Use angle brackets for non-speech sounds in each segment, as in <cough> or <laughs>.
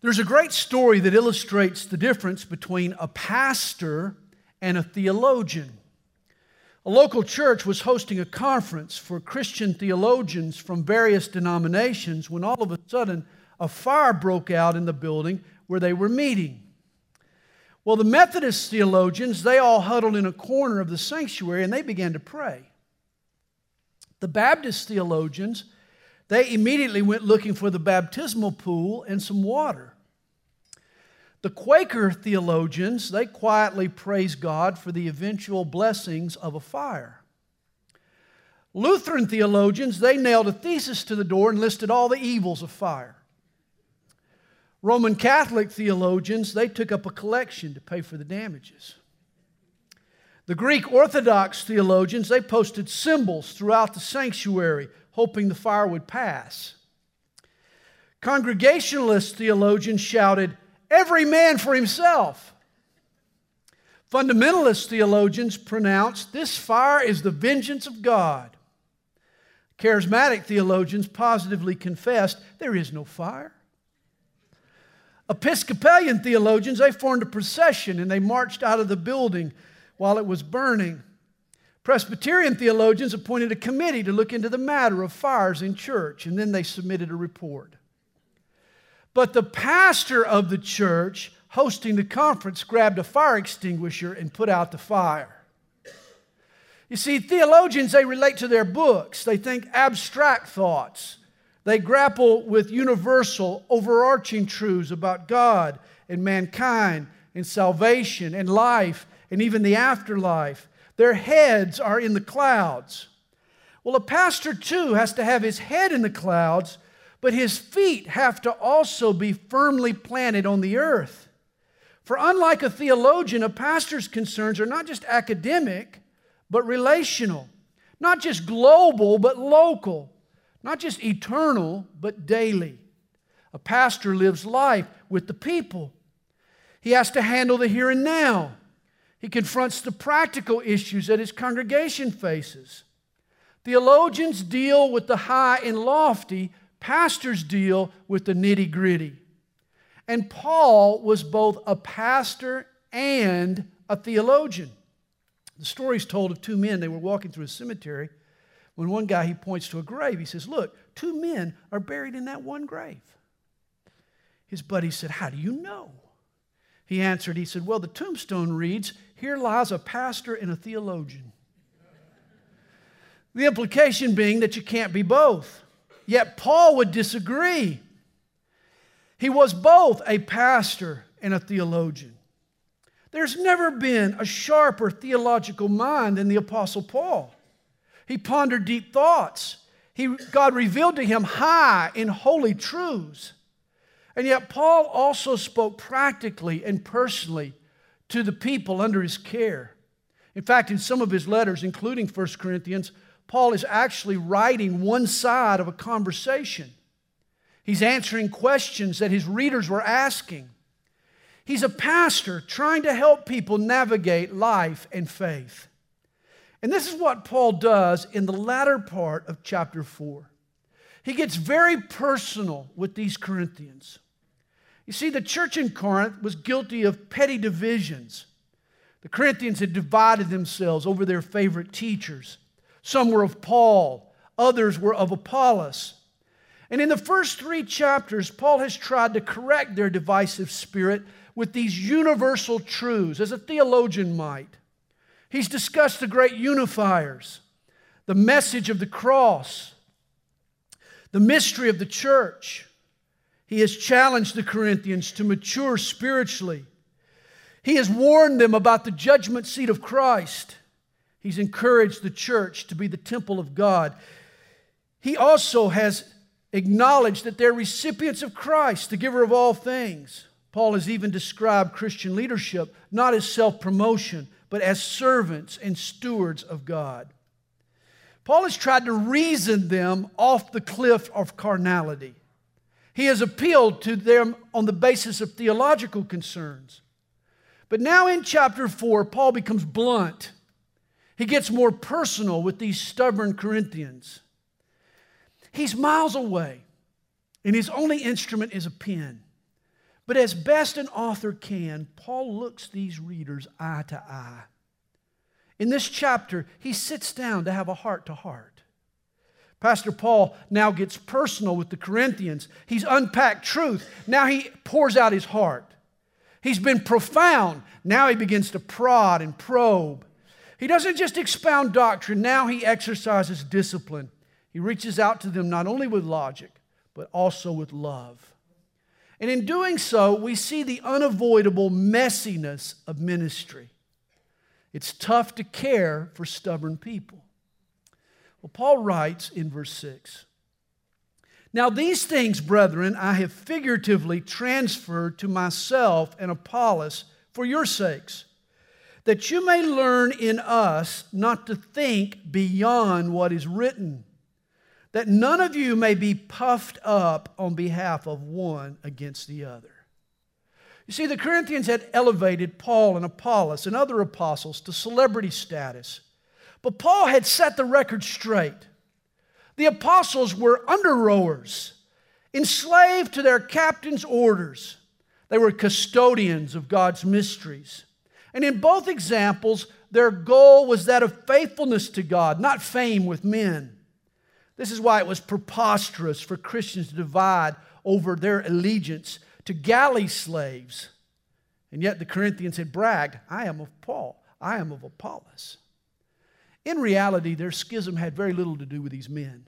There's a great story that illustrates the difference between a pastor and a theologian. A local church was hosting a conference for Christian theologians from various denominations when all of a sudden a fire broke out in the building where they were meeting. Well, the Methodist theologians, they all huddled in a corner of the sanctuary and they began to pray. The Baptist theologians, they immediately went looking for the baptismal pool and some water. The Quaker theologians, they quietly praised God for the eventual blessings of a fire. Lutheran theologians, they nailed a thesis to the door and listed all the evils of fire. Roman Catholic theologians, they took up a collection to pay for the damages. The Greek Orthodox theologians, they posted symbols throughout the sanctuary, hoping the fire would pass. Congregationalist theologians shouted, Every man for himself. Fundamentalist theologians pronounced, This fire is the vengeance of God. Charismatic theologians positively confessed, There is no fire. Episcopalian theologians, they formed a procession and they marched out of the building while it was burning. Presbyterian theologians appointed a committee to look into the matter of fires in church, and then they submitted a report. But the pastor of the church hosting the conference grabbed a fire extinguisher and put out the fire. You see, theologians, they relate to their books, they think abstract thoughts. They grapple with universal, overarching truths about God and mankind and salvation and life and even the afterlife. Their heads are in the clouds. Well, a pastor too has to have his head in the clouds, but his feet have to also be firmly planted on the earth. For unlike a theologian, a pastor's concerns are not just academic, but relational, not just global, but local. Not just eternal, but daily. A pastor lives life with the people. He has to handle the here and now. He confronts the practical issues that his congregation faces. Theologians deal with the high and lofty, pastors deal with the nitty gritty. And Paul was both a pastor and a theologian. The story is told of two men. They were walking through a cemetery when one guy he points to a grave, he says, Look, two men are buried in that one grave. His buddy said, How do you know? He answered, He said, Well, the tombstone reads, Here lies a pastor and a theologian. The implication being that you can't be both. Yet Paul would disagree. He was both a pastor and a theologian. There's never been a sharper theological mind than the Apostle Paul. He pondered deep thoughts. He, God revealed to him high and holy truths. And yet, Paul also spoke practically and personally to the people under his care. In fact, in some of his letters, including 1 Corinthians, Paul is actually writing one side of a conversation. He's answering questions that his readers were asking. He's a pastor trying to help people navigate life and faith. And this is what Paul does in the latter part of chapter 4. He gets very personal with these Corinthians. You see, the church in Corinth was guilty of petty divisions. The Corinthians had divided themselves over their favorite teachers. Some were of Paul, others were of Apollos. And in the first three chapters, Paul has tried to correct their divisive spirit with these universal truths, as a theologian might. He's discussed the great unifiers, the message of the cross, the mystery of the church. He has challenged the Corinthians to mature spiritually. He has warned them about the judgment seat of Christ. He's encouraged the church to be the temple of God. He also has acknowledged that they're recipients of Christ, the giver of all things. Paul has even described Christian leadership not as self promotion, but as servants and stewards of God. Paul has tried to reason them off the cliff of carnality. He has appealed to them on the basis of theological concerns. But now in chapter 4, Paul becomes blunt. He gets more personal with these stubborn Corinthians. He's miles away, and his only instrument is a pen. But as best an author can, Paul looks these readers eye to eye. In this chapter, he sits down to have a heart to heart. Pastor Paul now gets personal with the Corinthians. He's unpacked truth. Now he pours out his heart. He's been profound. Now he begins to prod and probe. He doesn't just expound doctrine, now he exercises discipline. He reaches out to them not only with logic, but also with love. And in doing so, we see the unavoidable messiness of ministry. It's tough to care for stubborn people. Well, Paul writes in verse 6 Now, these things, brethren, I have figuratively transferred to myself and Apollos for your sakes, that you may learn in us not to think beyond what is written that none of you may be puffed up on behalf of one against the other. You see, the Corinthians had elevated Paul and Apollos and other apostles to celebrity status. But Paul had set the record straight. The apostles were under rowers, enslaved to their captain's orders. They were custodians of God's mysteries. And in both examples, their goal was that of faithfulness to God, not fame with men. This is why it was preposterous for Christians to divide over their allegiance to galley slaves. And yet the Corinthians had bragged, I am of Paul, I am of Apollos. In reality, their schism had very little to do with these men.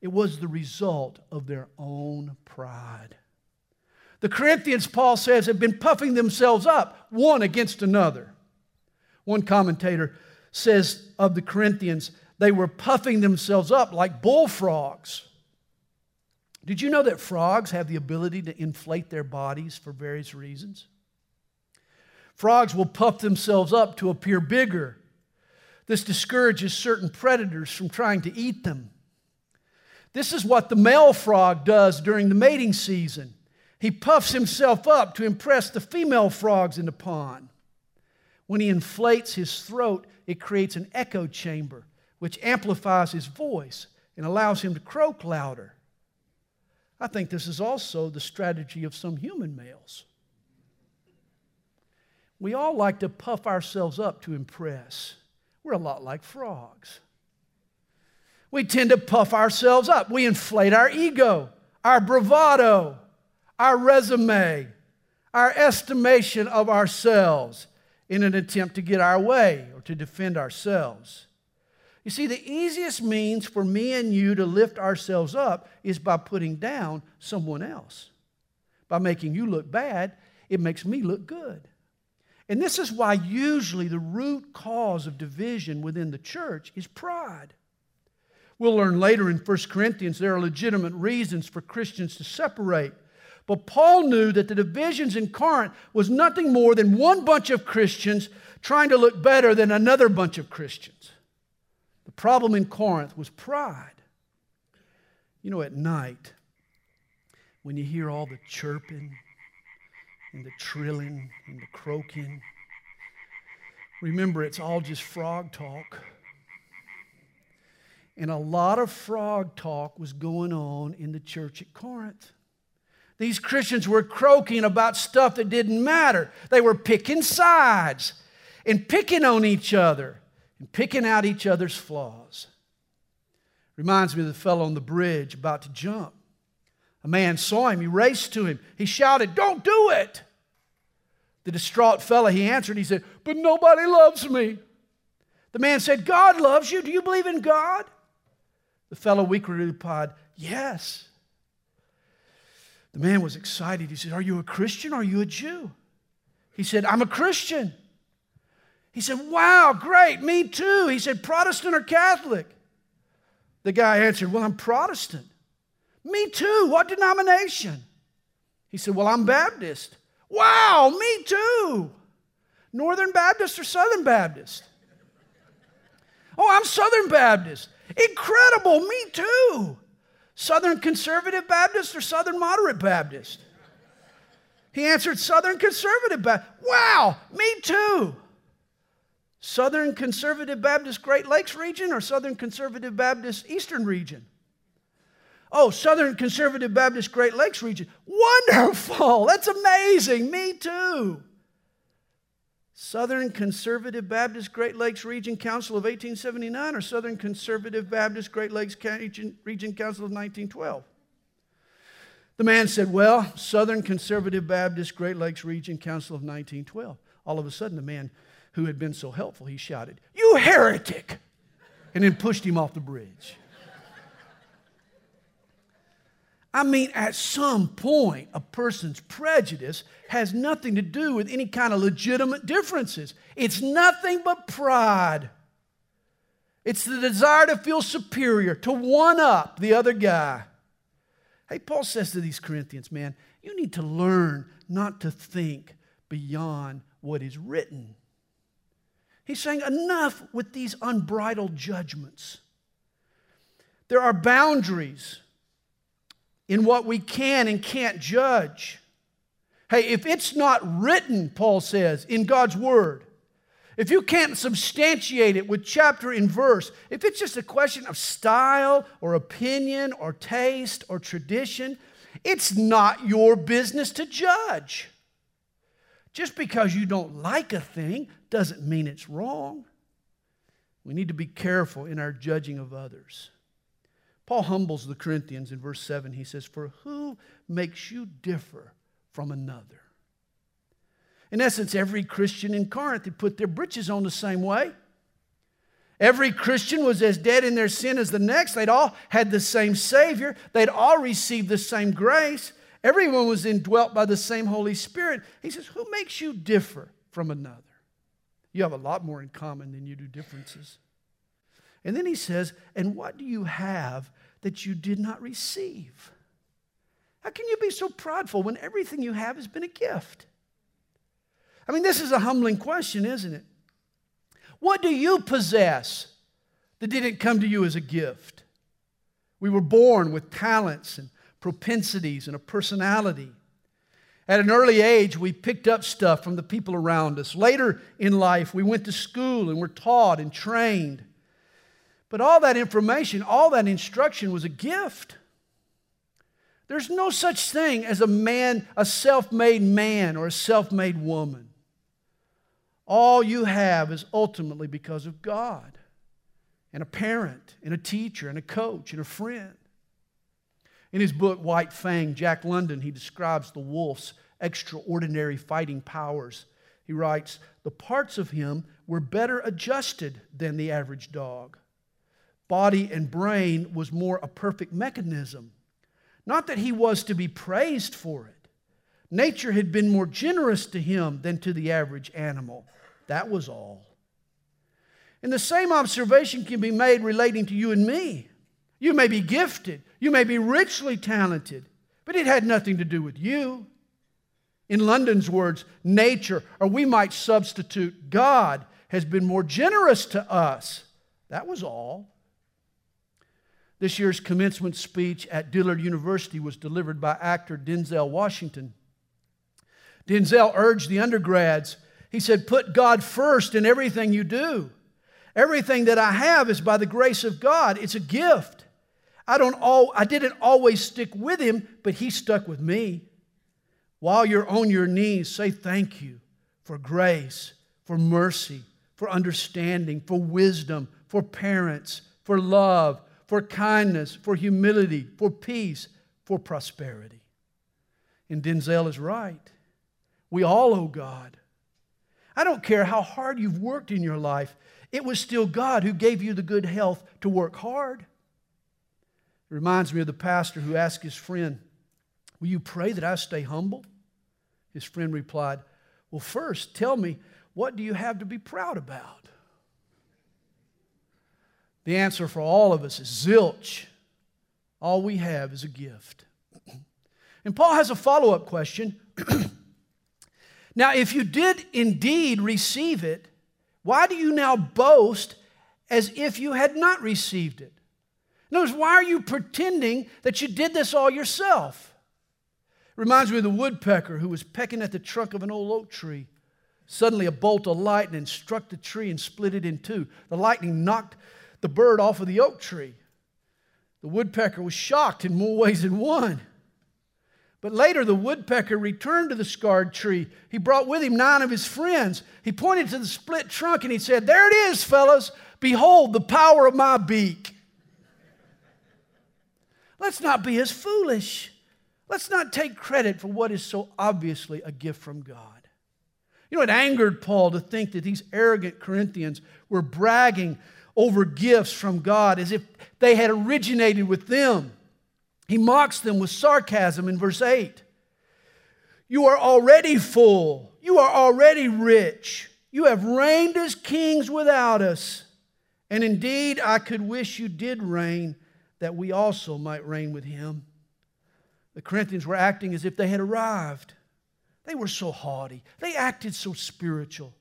It was the result of their own pride. The Corinthians, Paul says, have been puffing themselves up one against another. One commentator says of the Corinthians, they were puffing themselves up like bullfrogs. Did you know that frogs have the ability to inflate their bodies for various reasons? Frogs will puff themselves up to appear bigger. This discourages certain predators from trying to eat them. This is what the male frog does during the mating season. He puffs himself up to impress the female frogs in the pond. When he inflates his throat, it creates an echo chamber which amplifies his voice and allows him to croak louder. I think this is also the strategy of some human males. We all like to puff ourselves up to impress. We're a lot like frogs. We tend to puff ourselves up. We inflate our ego, our bravado, our resume, our estimation of ourselves in an attempt to get our way or to defend ourselves. You see, the easiest means for me and you to lift ourselves up is by putting down someone else. By making you look bad, it makes me look good. And this is why usually the root cause of division within the church is pride. We'll learn later in 1 Corinthians there are legitimate reasons for Christians to separate. But Paul knew that the divisions in Corinth was nothing more than one bunch of Christians trying to look better than another bunch of Christians. The problem in Corinth was pride. You know, at night, when you hear all the chirping and the trilling and the croaking, remember it's all just frog talk. And a lot of frog talk was going on in the church at Corinth. These Christians were croaking about stuff that didn't matter. They were picking sides and picking on each other and picking out each other's flaws. Reminds me of the fellow on the bridge about to jump. A man saw him, he raced to him, he shouted, Don't do it! The distraught fellow, he answered, he said, But nobody loves me. The man said, God loves you. Do you believe in God? The fellow weakly replied, Yes. The man was excited. He said, Are you a Christian are you a Jew? He said, I'm a Christian. He said, Wow, great, me too. He said, Protestant or Catholic? The guy answered, Well, I'm Protestant. Me too. What denomination? He said, Well, I'm Baptist. Wow, me too. Northern Baptist or Southern Baptist? Oh, I'm Southern Baptist. Incredible, me too. Southern Conservative Baptist or Southern Moderate Baptist? He answered, Southern Conservative Baptist. Wow, me too. Southern Conservative Baptist Great Lakes region or Southern Conservative Baptist Eastern region? Oh, Southern Conservative Baptist Great Lakes region. Wonderful. That's amazing. Me too. Southern Conservative Baptist Great Lakes Region Council of 1879 or Southern Conservative Baptist Great Lakes Region, Council of 1912? The man said, Well, Southern Conservative Baptist Great Lakes Region Council of 1912. All of a sudden, the man who had been so helpful, he shouted, You heretic! And then pushed him off the bridge. I mean, at some point, a person's prejudice has nothing to do with any kind of legitimate differences. It's nothing but pride. It's the desire to feel superior, to one up the other guy. Hey, Paul says to these Corinthians, man, you need to learn not to think beyond what is written. He's saying, enough with these unbridled judgments. There are boundaries in what we can and can't judge. Hey, if it's not written, Paul says, in God's Word, if you can't substantiate it with chapter and verse, if it's just a question of style or opinion or taste or tradition, it's not your business to judge. Just because you don't like a thing doesn't mean it's wrong. We need to be careful in our judging of others. Paul humbles the Corinthians in verse 7. He says, For who makes you differ from another? In essence, every Christian in Corinth had put their britches on the same way. Every Christian was as dead in their sin as the next. They'd all had the same Savior. They'd all received the same grace. Everyone was indwelt by the same Holy Spirit. He says, Who makes you differ from another? You have a lot more in common than you do differences. And then he says, And what do you have that you did not receive? How can you be so prideful when everything you have has been a gift? I mean, this is a humbling question, isn't it? What do you possess that didn't come to you as a gift? We were born with talents and propensities and a personality. At an early age, we picked up stuff from the people around us. Later in life, we went to school and were taught and trained. But all that information, all that instruction was a gift. There's no such thing as a man, a self made man or a self made woman. All you have is ultimately because of God and a parent and a teacher and a coach and a friend. In his book, White Fang, Jack London, he describes the wolf's extraordinary fighting powers. He writes, The parts of him were better adjusted than the average dog body and brain was more a perfect mechanism. Not that he was to be praised for it. Nature had been more generous to him than to the average animal. That was all. And the same observation can be made relating to you and me. You may be gifted, you may be richly talented, but it had nothing to do with you. In London's words, nature, or we might substitute God, has been more generous to us. That was all. This year's commencement speech at Dillard University was delivered by actor Denzel Washington. Denzel urged the undergrads, he said, Put God first in everything you do. Everything that I have is by the grace of God, it's a gift. I, don't all, I didn't always stick with him, but he stuck with me. While you're on your knees, say thank you for grace, for mercy, for understanding, for wisdom, for parents, for love, for kindness, for humility, for peace, for prosperity. And Denzel is right. We all owe God. I don't care how hard you've worked in your life, it was still God who gave you the good health to work hard. It reminds me of the pastor who asked his friend, Will you pray that I stay humble? His friend replied, Well, first, tell me, what do you have to be proud about? The answer for all of us is zilch. All we have is a gift. And Paul has a follow up question. <clears throat> now, if you did indeed receive it, why do you now boast as if you had not received it? Notice, why are you pretending that you did this all yourself? Reminds me of the woodpecker who was pecking at the trunk of an old oak tree. Suddenly, a bolt of lightning struck the tree and split it in two. The lightning knocked the bird off of the oak tree. The woodpecker was shocked in more ways than one. But later, the woodpecker returned to the scarred tree. He brought with him nine of his friends. He pointed to the split trunk and he said, There it is, fellas. Behold the power of my beak. Let's not be as foolish. Let's not take credit for what is so obviously a gift from God. You know, it angered Paul to think that these arrogant Corinthians were bragging over gifts from God as if they had originated with them. He mocks them with sarcasm in verse 8. You are already full. You are already rich. You have reigned as kings without us. And indeed, I could wish you did reign, that we also might reign with him. The Corinthians were acting as if they had arrived. They were so haughty, they acted so spiritual.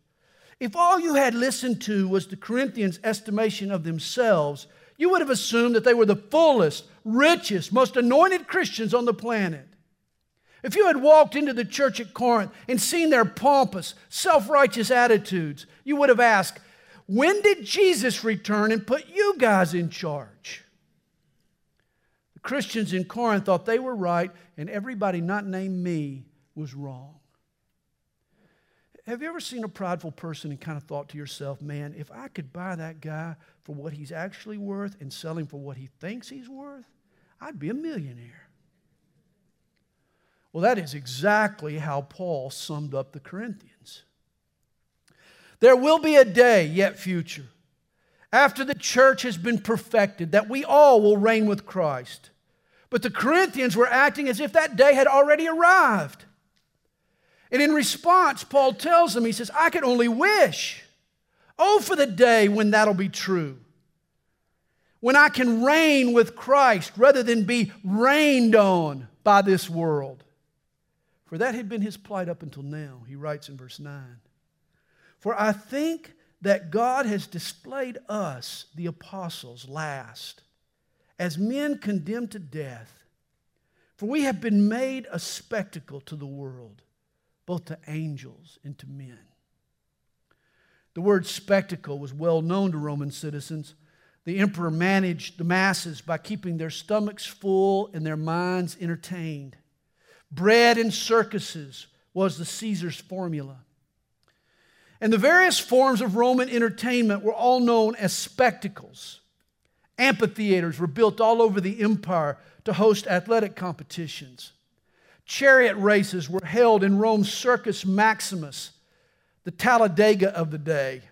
If all you had listened to was the Corinthians' estimation of themselves, you would have assumed that they were the fullest, richest, most anointed Christians on the planet. If you had walked into the church at Corinth and seen their pompous, self righteous attitudes, you would have asked, When did Jesus return and put you guys in charge? The Christians in Corinth thought they were right, and everybody not named me was wrong. Have you ever seen a prideful person and kind of thought to yourself, man, if I could buy that guy for what he's actually worth and sell him for what he thinks he's worth, I'd be a millionaire. Well, that is exactly how Paul summed up the Corinthians. There will be a day, yet future, after the church has been perfected, that we all will reign with Christ. But the Corinthians were acting as if that day had already arrived. And in response, Paul tells them, he says, I can only wish. Oh, for the day when that'll be true. When I can reign with Christ rather than be reigned on by this world. For that had been his plight up until now, he writes in verse 9. For I think that God has displayed us, the apostles, last, as men condemned to death. For we have been made a spectacle to the world both to angels and to men. The word spectacle was well known to Roman citizens. The emperor managed the masses by keeping their stomachs full and their minds entertained. Bread and circuses was the Caesar's formula. And the various forms of Roman entertainment were all known as spectacles. Amphitheaters were built all over the empire to host athletic competitions. Chariot races were held in Rome's Circus Maximus, the Talladega of the day.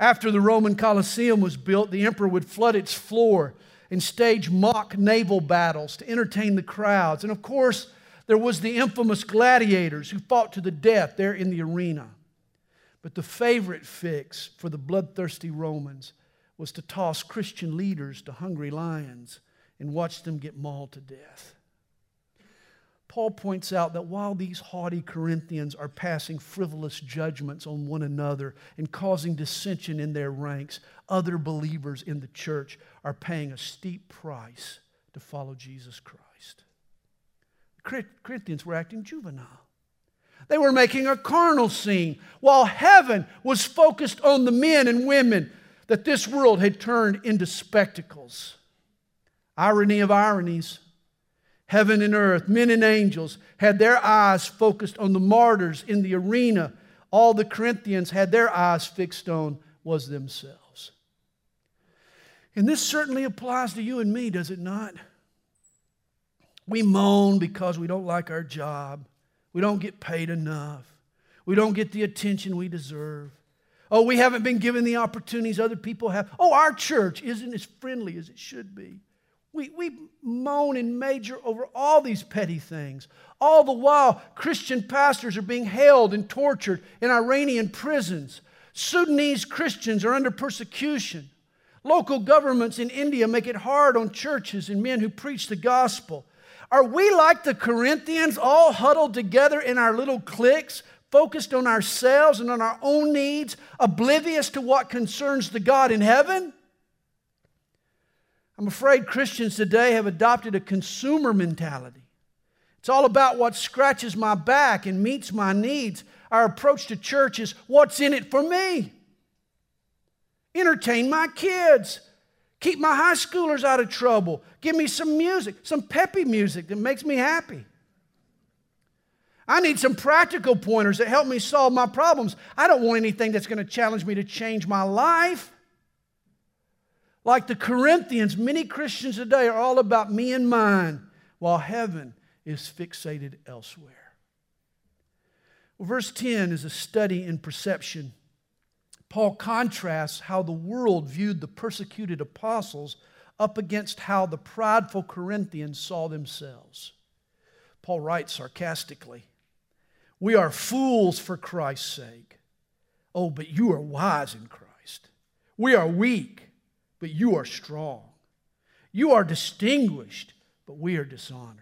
After the Roman Colosseum was built, the emperor would flood its floor and stage mock naval battles to entertain the crowds. And of course, there was the infamous gladiators who fought to the death there in the arena. But the favorite fix for the bloodthirsty Romans was to toss Christian leaders to hungry lions and watch them get mauled to death. Paul points out that while these haughty Corinthians are passing frivolous judgments on one another and causing dissension in their ranks, other believers in the church are paying a steep price to follow Jesus Christ. The Corinthians were acting juvenile. They were making a carnal scene while heaven was focused on the men and women that this world had turned into spectacles. Irony of ironies. Heaven and earth, men and angels, had their eyes focused on the martyrs in the arena. All the Corinthians had their eyes fixed on was themselves. And this certainly applies to you and me, does it not? We moan because we don't like our job. We don't get paid enough. We don't get the attention we deserve. Oh, we haven't been given the opportunities other people have. Oh, our church isn't as friendly as it should be. We, we moan and major over all these petty things. All the while, Christian pastors are being held and tortured in Iranian prisons. Sudanese Christians are under persecution. Local governments in India make it hard on churches and men who preach the gospel. Are we like the Corinthians, all huddled together in our little cliques, focused on ourselves and on our own needs, oblivious to what concerns the God in heaven? I'm afraid Christians today have adopted a consumer mentality. It's all about what scratches my back and meets my needs. Our approach to church is what's in it for me? Entertain my kids, Keep my high schoolers out of trouble. Give me some music, some peppy music that makes me happy. I need some practical pointers that help me solve my problems. I don't want anything that's going to challenge me to change my life. Like the Corinthians, many Christians today are all about me and mine, while heaven is fixated elsewhere. Well, verse 10 is a study in perception. Paul contrasts how the world viewed the persecuted apostles up against how the prideful Corinthians saw themselves. Paul writes sarcastically We are fools for Christ's sake. Oh, but you are wise in Christ. We are weak, but you are strong. You are distinguished, but we are dishonored.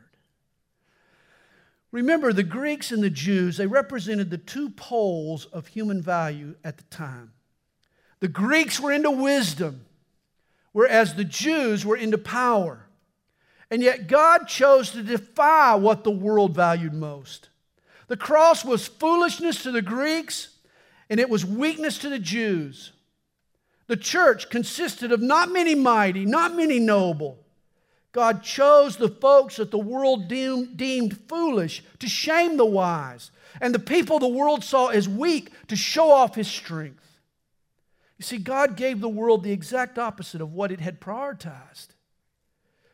Remember, the Greeks and the Jews, they represented the two poles of human value at the time. The Greeks were into wisdom, whereas the Jews were into power. And yet, God chose to defy what the world valued most. The cross was foolishness to the Greeks, and it was weakness to the Jews. The church consisted of not many mighty, not many noble, God chose the folks that the world deemed, foolish to shame the wise, and the people the world saw as weak to show off his strength. You see, God gave the world the exact opposite of what it had prioritized.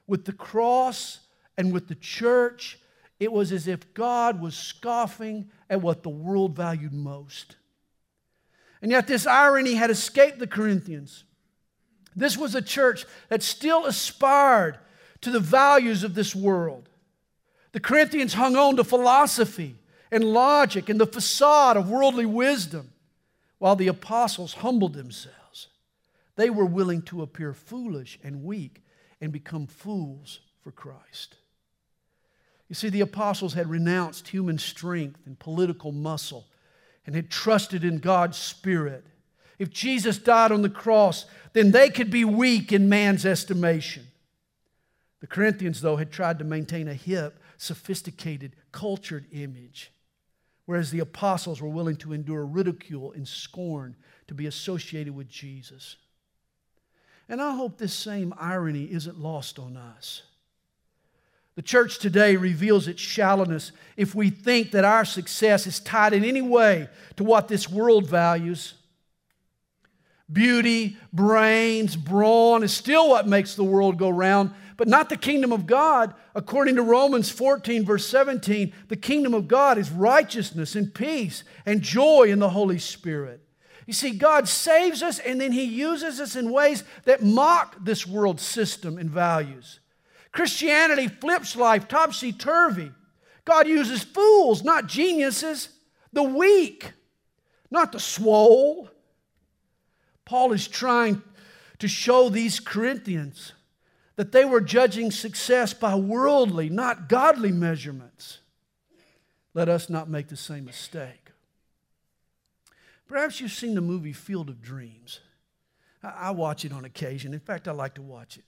With the cross and with the church, it was as if God was scoffing at what the world valued most. And yet, this irony had escaped the Corinthians. This was a church that still aspired to the values of this world. The Corinthians hung on to philosophy and logic and the facade of worldly wisdom, while the apostles humbled themselves. They were willing to appear foolish and weak and become fools for Christ. You see, the apostles had renounced human strength and political muscle and had trusted in God's Spirit. If Jesus died on the cross, then they could be weak in man's estimation. The Corinthians, though, had tried to maintain a hip, sophisticated, cultured image, whereas the apostles were willing to endure ridicule and scorn to be associated with Jesus. And I hope this same irony isn't lost on us. The church today reveals its shallowness if we think that our success is tied in any way to what this world values. Beauty, brains, brawn is still what makes the world go round, but not the kingdom of God. According to Romans 14, verse 17, the kingdom of God is righteousness and peace and joy in the Holy Spirit. You see, God saves us and then He uses us in ways that mock this world system and values. Christianity flips life topsy turvy. God uses fools, not geniuses, the weak, not the swole. Paul is trying to show these Corinthians that they were judging success by worldly, not godly measurements. Let us not make the same mistake. Perhaps you've seen the movie Field of Dreams. I watch it on occasion. In fact, I like to watch it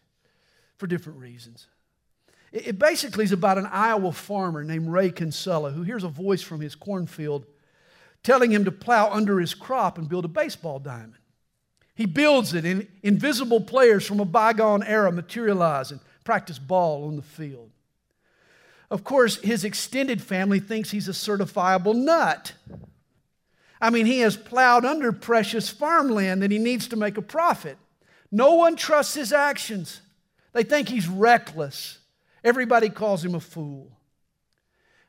for different reasons. It basically is about an Iowa farmer named Ray Kinsella who hears a voice from his cornfield telling him to plow under his crop and build a baseball diamond. He builds it, and invisible players from a bygone era materialize and practice ball on the field. Of course, his extended family thinks he's a certifiable nut. I mean, he has plowed under precious farmland that he needs to make a profit. No one trusts his actions. They think he's reckless. Everybody calls him a fool.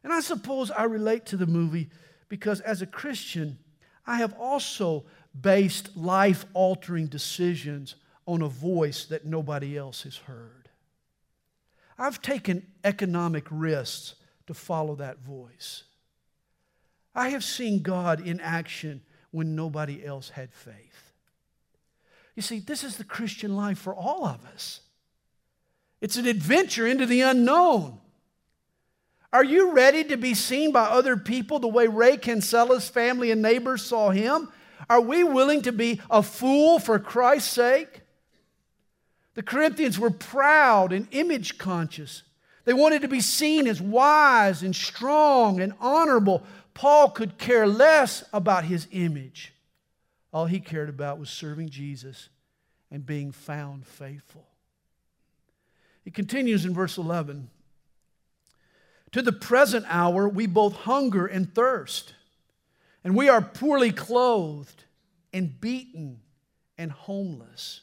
And I suppose I relate to the movie because as a Christian, I have also based life altering decisions on a voice that nobody else has heard. I've taken economic risks to follow that voice. I have seen God in action when nobody else had faith. You see, this is the Christian life for all of us. It's an adventure into the unknown. Are you ready to be seen by other people the way Ray Kinsella's family and neighbors saw him? Are we willing to be a fool for Christ's sake? The Corinthians were proud and image conscious. They wanted to be seen as wise and strong and honorable. Paul could care less about his image. All he cared about was serving Jesus and being found faithful. He continues in verse 11 To the present hour, we both hunger and thirst, and we are poorly clothed and beaten and homeless.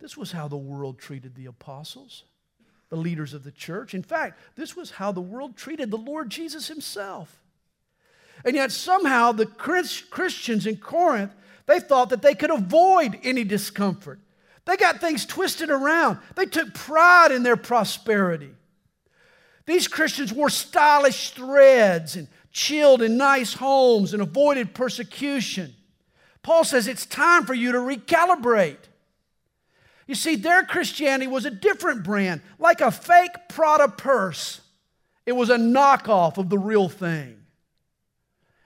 This was how the world treated the apostles, the leaders of the church. In fact, this was how the world treated the Lord Jesus himself. And yet, somehow, the Christians in Corinth, they thought that they could avoid any discomfort. They got things twisted around. They took pride in their prosperity. These Christians wore stylish threads and chilled in nice homes and avoided persecution. Paul says it's time for you to recalibrate. You see, their Christianity was a different brand, like a fake Prada purse. It was a knockoff of the real thing.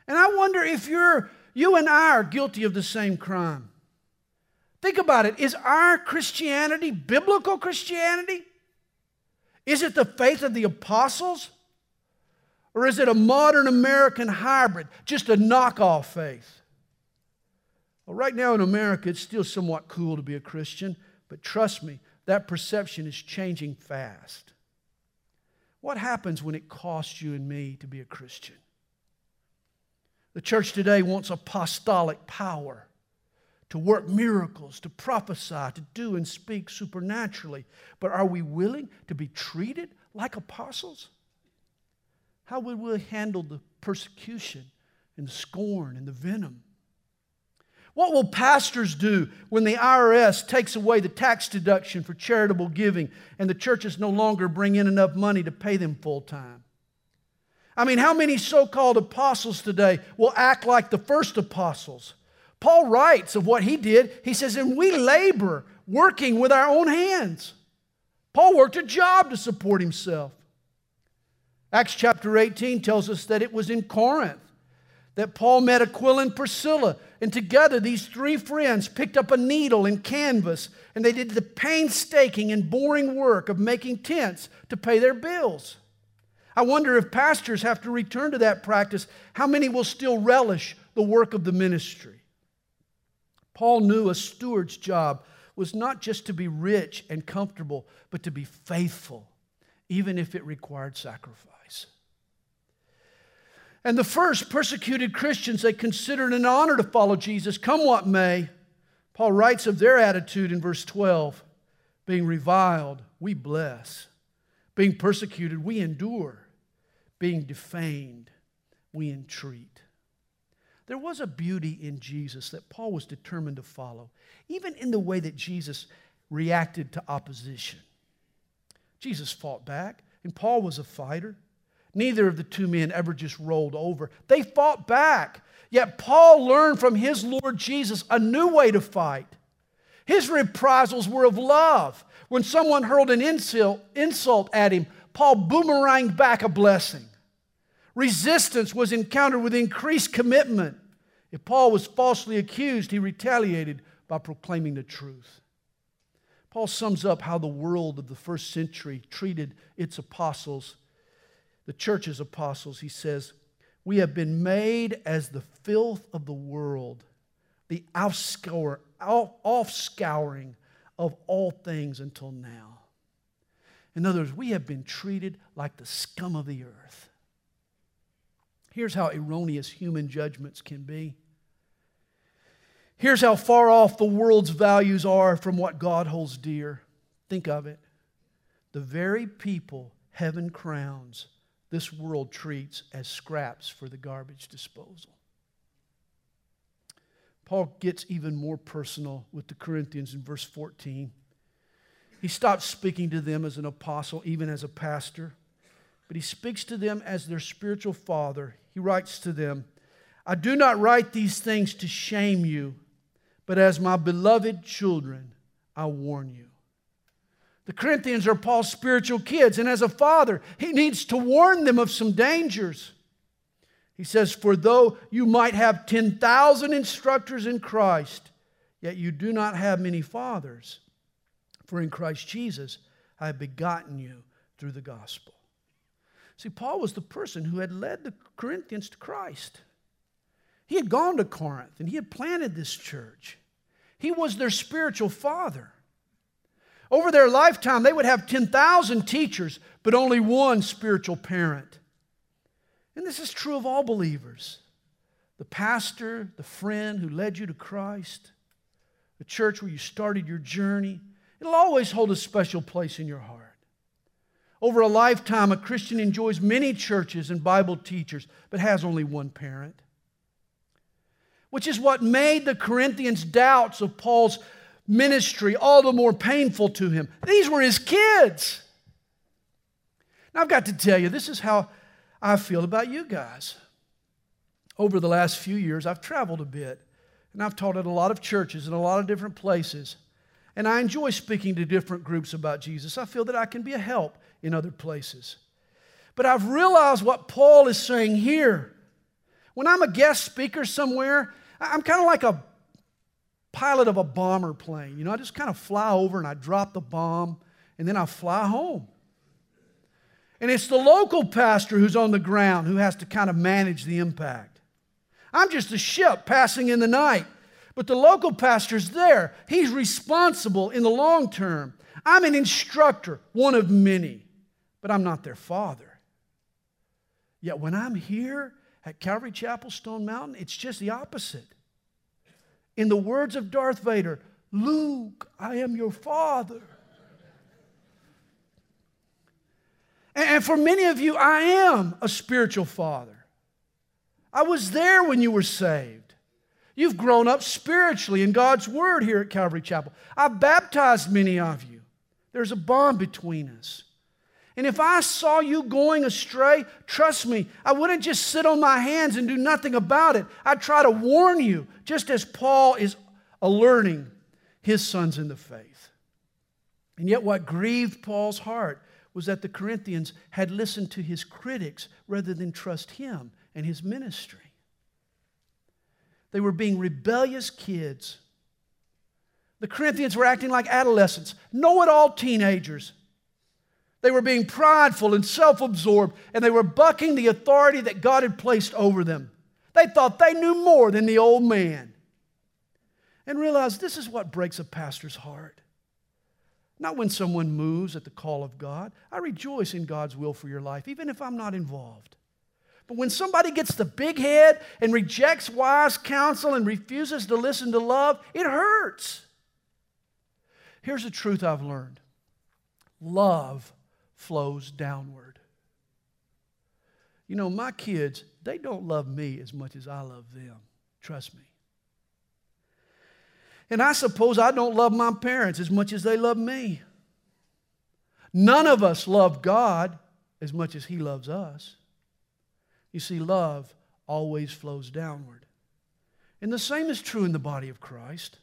And I wonder if you're, you and I are guilty of the same crime. Think about it. Is our Christianity biblical Christianity? Is it the faith of the apostles? Or is it a modern American hybrid, just a knockoff faith? Well, right now in America, it's still somewhat cool to be a Christian, but trust me, that perception is changing fast. What happens when it costs you and me to be a Christian? The church today wants apostolic power to work miracles, to prophesy, to do and speak supernaturally. But are we willing to be treated like apostles? How would we handle the persecution and the scorn and the venom? What will pastors do when the IRS takes away the tax deduction for charitable giving and the churches no longer bring in enough money to pay them full time? I mean, how many so called apostles today will act like the first apostles? Paul writes of what he did. He says, and we labor working with our own hands. Paul worked a job to support himself. Acts chapter 18 tells us that it was in Corinth that Paul met Aquila and Priscilla. And together, these three friends picked up a needle and canvas, and they did the painstaking and boring work of making tents to pay their bills. I wonder if pastors have to return to that practice, how many will still relish the work of the ministry? Paul knew a steward's job was not just to be rich and comfortable, but to be faithful, even if it required sacrifice. And the first persecuted Christians, they considered an honor to follow Jesus, come what may. Paul writes of their attitude in verse 12 being reviled, we bless, being persecuted, we endure being defamed, we entreat. There was a beauty in Jesus that Paul was determined to follow, even in the way that Jesus reacted to opposition. Jesus fought back, and Paul was a fighter. Neither of the two men ever just rolled over. They fought back. Yet Paul learned from his Lord Jesus a new way to fight. His reprisals were of love. When someone hurled an insult, at him, Paul boomeranged back a blessing. Resistance was encountered with increased commitment. If Paul was falsely accused, he retaliated by proclaiming the truth. Paul sums up how the world of the first century treated its apostles, the church's apostles. He says, We have been made as the filth of the world, the offscouring of all things until now. In other words, we have been treated like the scum of the earth. Here's how erroneous human judgments can be. Here's how far off the world's values are from what God holds dear. Think of it. The very people heaven crowns, this world treats as scraps for the garbage disposal. Paul gets even more personal with the Corinthians in verse 14. He stops speaking to them as an apostle, even as a pastor, but he speaks to them as their spiritual father he writes to them, I do not write these things to shame you, but as my beloved children, I warn you. The Corinthians are Paul's spiritual kids, and as a father, he needs to warn them of some dangers. He says, For though you might have 10,000 instructors in Christ, yet you do not have many fathers. For in Christ Jesus I have begotten you through the gospel. See, Paul was the person who had led the Corinthians to Christ. He had gone to Corinth and he had planted this church. He was their spiritual father. Over their lifetime, they would have 10,000 teachers, but only one spiritual parent. And this is true of all believers the pastor, the friend who led you to Christ, the church where you started your journey. It'll always hold a special place in your heart. Over a lifetime, a Christian enjoys many churches and Bible teachers, but has only one parent. Which is what made the Corinthians' doubts of Paul's ministry all the more painful to him. These were his kids. Now, I've got to tell you, this is how I feel about you guys. Over the last few years, I've traveled a bit, and I've taught at a lot of churches in a lot of different places. And I enjoy speaking to different groups about Jesus. I feel that I can be a help in other places. But I've realized what Paul is saying here. When I'm a guest speaker somewhere, I'm kind of like a pilot of a bomber plane. You know, I just kind of fly over and I drop the bomb and then I fly home. And it's the local pastor who's on the ground who has to kind of manage the impact. I'm just a ship passing in the night, but the local pastor's there. He's responsible in the long term. I'm an instructor, one of many, but I'm not their father. Yet when I'm here at Calvary Chapel Stone Mountain, it's just the opposite. In the words of Darth Vader, Luke, I am your father. And for many of you, I am a spiritual father. I was there when you were saved. You've grown up spiritually in God's Word here at Calvary Chapel. I've baptized many of you. There's a bond between us. And if I saw you going astray, trust me, I wouldn't just sit on my hands and do nothing about it. I'd try to warn you, just as Paul is alerting his sons in the faith. And yet, what grieved Paul's heart was that the Corinthians had listened to his critics rather than trust him and his ministry. They were being rebellious kids. The Corinthians were acting like adolescents, know it all teenagers they were being prideful and self absorbed, and they were bucking the authority that God had placed over them. They thought they knew more than the old man. And realized this is what breaks a pastor's heart. Not when someone moves at the call of God. I rejoice in God's will for your life, even if I'm not involved. But when somebody gets the big head and rejects wise counsel and refuses to listen to love, it hurts. Here's the truth I've learned love flows downward. You know, my kids, they don't love me as much as I love them. Trust me. And I suppose I don't love my parents as much as they love me. None of us love God as much as He loves us. You see, love always flows downward. And the same is true in the body of Christ.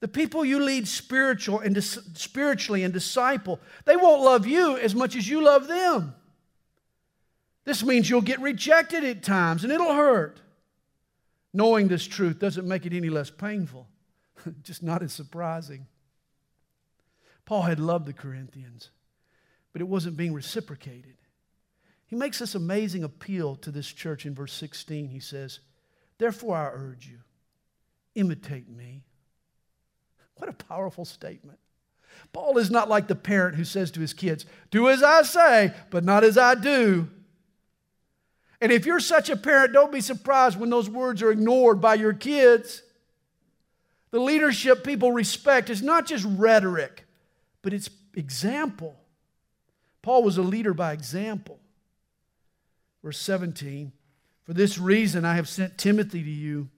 The people you lead spiritual and spiritually and disciple, they won't love you as much as you love them. This means you'll get rejected at times and it'll hurt. Knowing this truth doesn't make it any less painful, <laughs> just not as surprising. Paul had loved the Corinthians, but it wasn't being reciprocated. He makes this amazing appeal to this church in verse 16. He says, Therefore I urge you, imitate me what a powerful statement. Paul is not like the parent who says to his kids, Do as I say, but not as I do. And if you're such a parent, don't be surprised when those words are ignored by your kids. The leadership people respect is not just rhetoric, but it's example. Paul was a leader by example. Verse 17 For this reason I have sent Timothy to you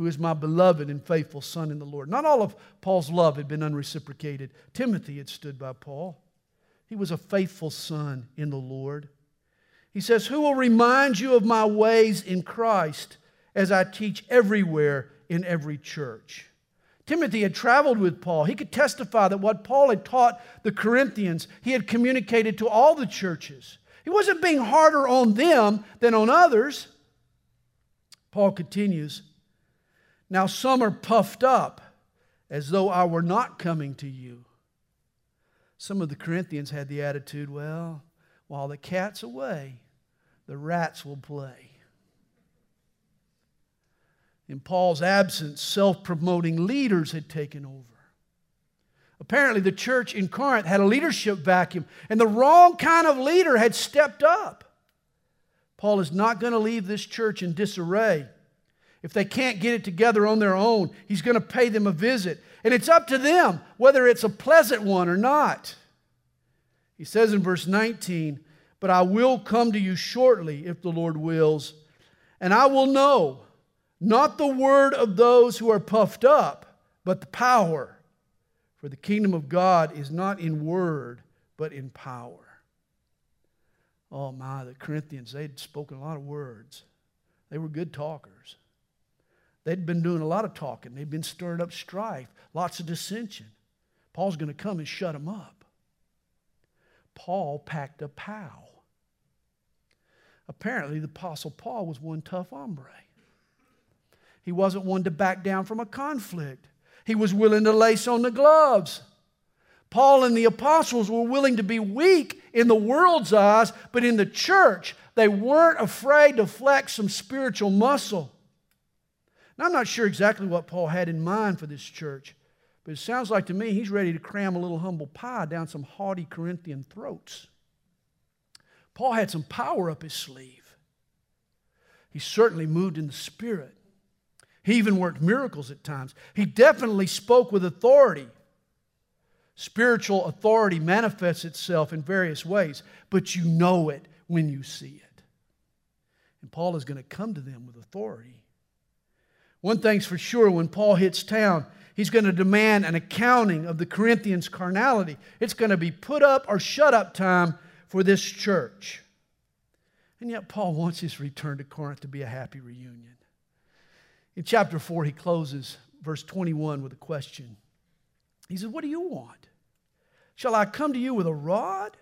who is my beloved and faithful son in the Lord. Not all of Paul's love had been unreciprocated. Timothy had stood by Paul. He was a faithful son in the Lord. He says, Who will remind you of my ways in Christ as I teach everywhere in every church? Timothy had traveled with Paul. He could testify that what Paul had taught the Corinthians, he had communicated to all the churches. He wasn't being harder on them than on others. Paul continues, now, some are puffed up as though I were not coming to you. Some of the Corinthians had the attitude well, while the cat's away, the rats will play. In Paul's absence, self promoting leaders had taken over. Apparently, the church in Corinth had a leadership vacuum, and the wrong kind of leader had stepped up. Paul is not going to leave this church in disarray. If they can't get it together on their own, he's going to pay them a visit. And it's up to them whether it's a pleasant one or not. He says in verse 19, But I will come to you shortly, if the Lord wills, and I will know not the word of those who are puffed up, but the power. For the kingdom of God is not in word, but in power. Oh my, the Corinthians, they'd spoken a lot of words. They were good talkers. They'd been doing a lot of talking. They'd been stirring up strife, lots of dissension. Paul's going to come and shut them up. Paul packed a pow. Apparently, the Apostle Paul was one tough hombre. He wasn't one to back down from a conflict. He was willing to lace on the gloves. Paul and the apostles were willing to be weak in the world's eyes, but in the church, they weren't afraid to flex some spiritual muscle. Now, I'm not sure exactly what Paul had in mind for this church, but it sounds like to me he's ready to cram a little humble pie down some haughty Corinthian throats. Paul had some power up his sleeve. He certainly moved in the Spirit. He even worked miracles at times. He definitely spoke with authority. Spiritual authority manifests itself in various ways, but you know it when you see it. And Paul is going to come to them with authority. One thing's for sure when Paul hits town, he's going to demand an accounting of the Corinthians' carnality. It's going to be put up or shut up time for this church. And yet, Paul wants his return to Corinth to be a happy reunion. In chapter 4, he closes verse 21 with a question. He says, What do you want? Shall I come to you with a rod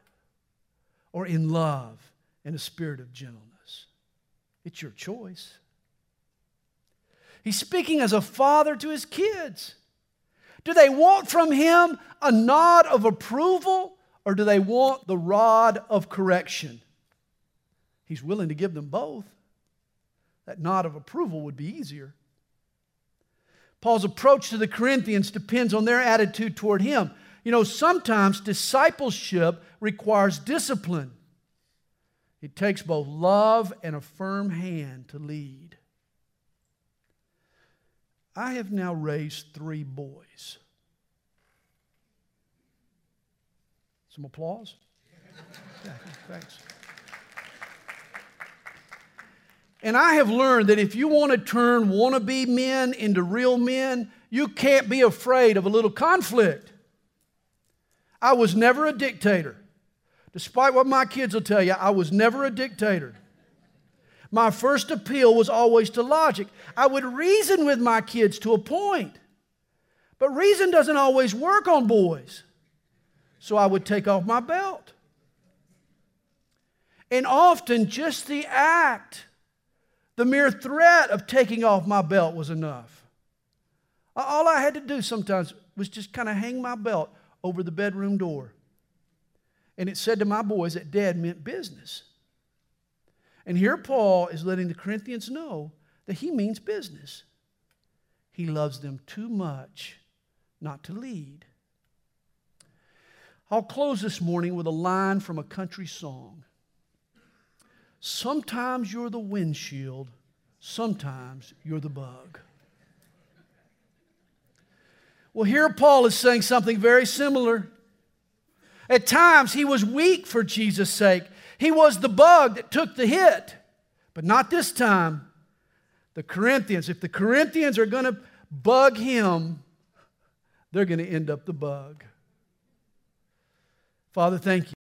or in love and a spirit of gentleness? It's your choice. He's speaking as a father to his kids. Do they want from him a nod of approval or do they want the rod of correction? He's willing to give them both. That nod of approval would be easier. Paul's approach to the Corinthians depends on their attitude toward him. You know, sometimes discipleship requires discipline. It takes both love and a firm hand to lead. I have now raised three boys. Some applause? <laughs> Yeah, thanks. And I have learned that if you want to turn wannabe men into real men, you can't be afraid of a little conflict. I was never a dictator. Despite what my kids will tell you, I was never a dictator. My first appeal was always to logic. I would reason with my kids to a point, but reason doesn't always work on boys. So I would take off my belt. And often, just the act the mere threat of taking off my belt was enough. All I had to do sometimes was just kind of hang my belt over the bedroom door. And it said to my boys that dad meant business. And here Paul is letting the Corinthians know that he means business. He loves them too much not to lead. I'll close this morning with a line from a country song. Sometimes you're the windshield, sometimes you're the bug. Well, here Paul is saying something very similar. At times, he was weak for Jesus' sake. He was the bug that took the hit, but not this time. The Corinthians, if the Corinthians are going to bug him, they're going to end up the bug. Father, thank you.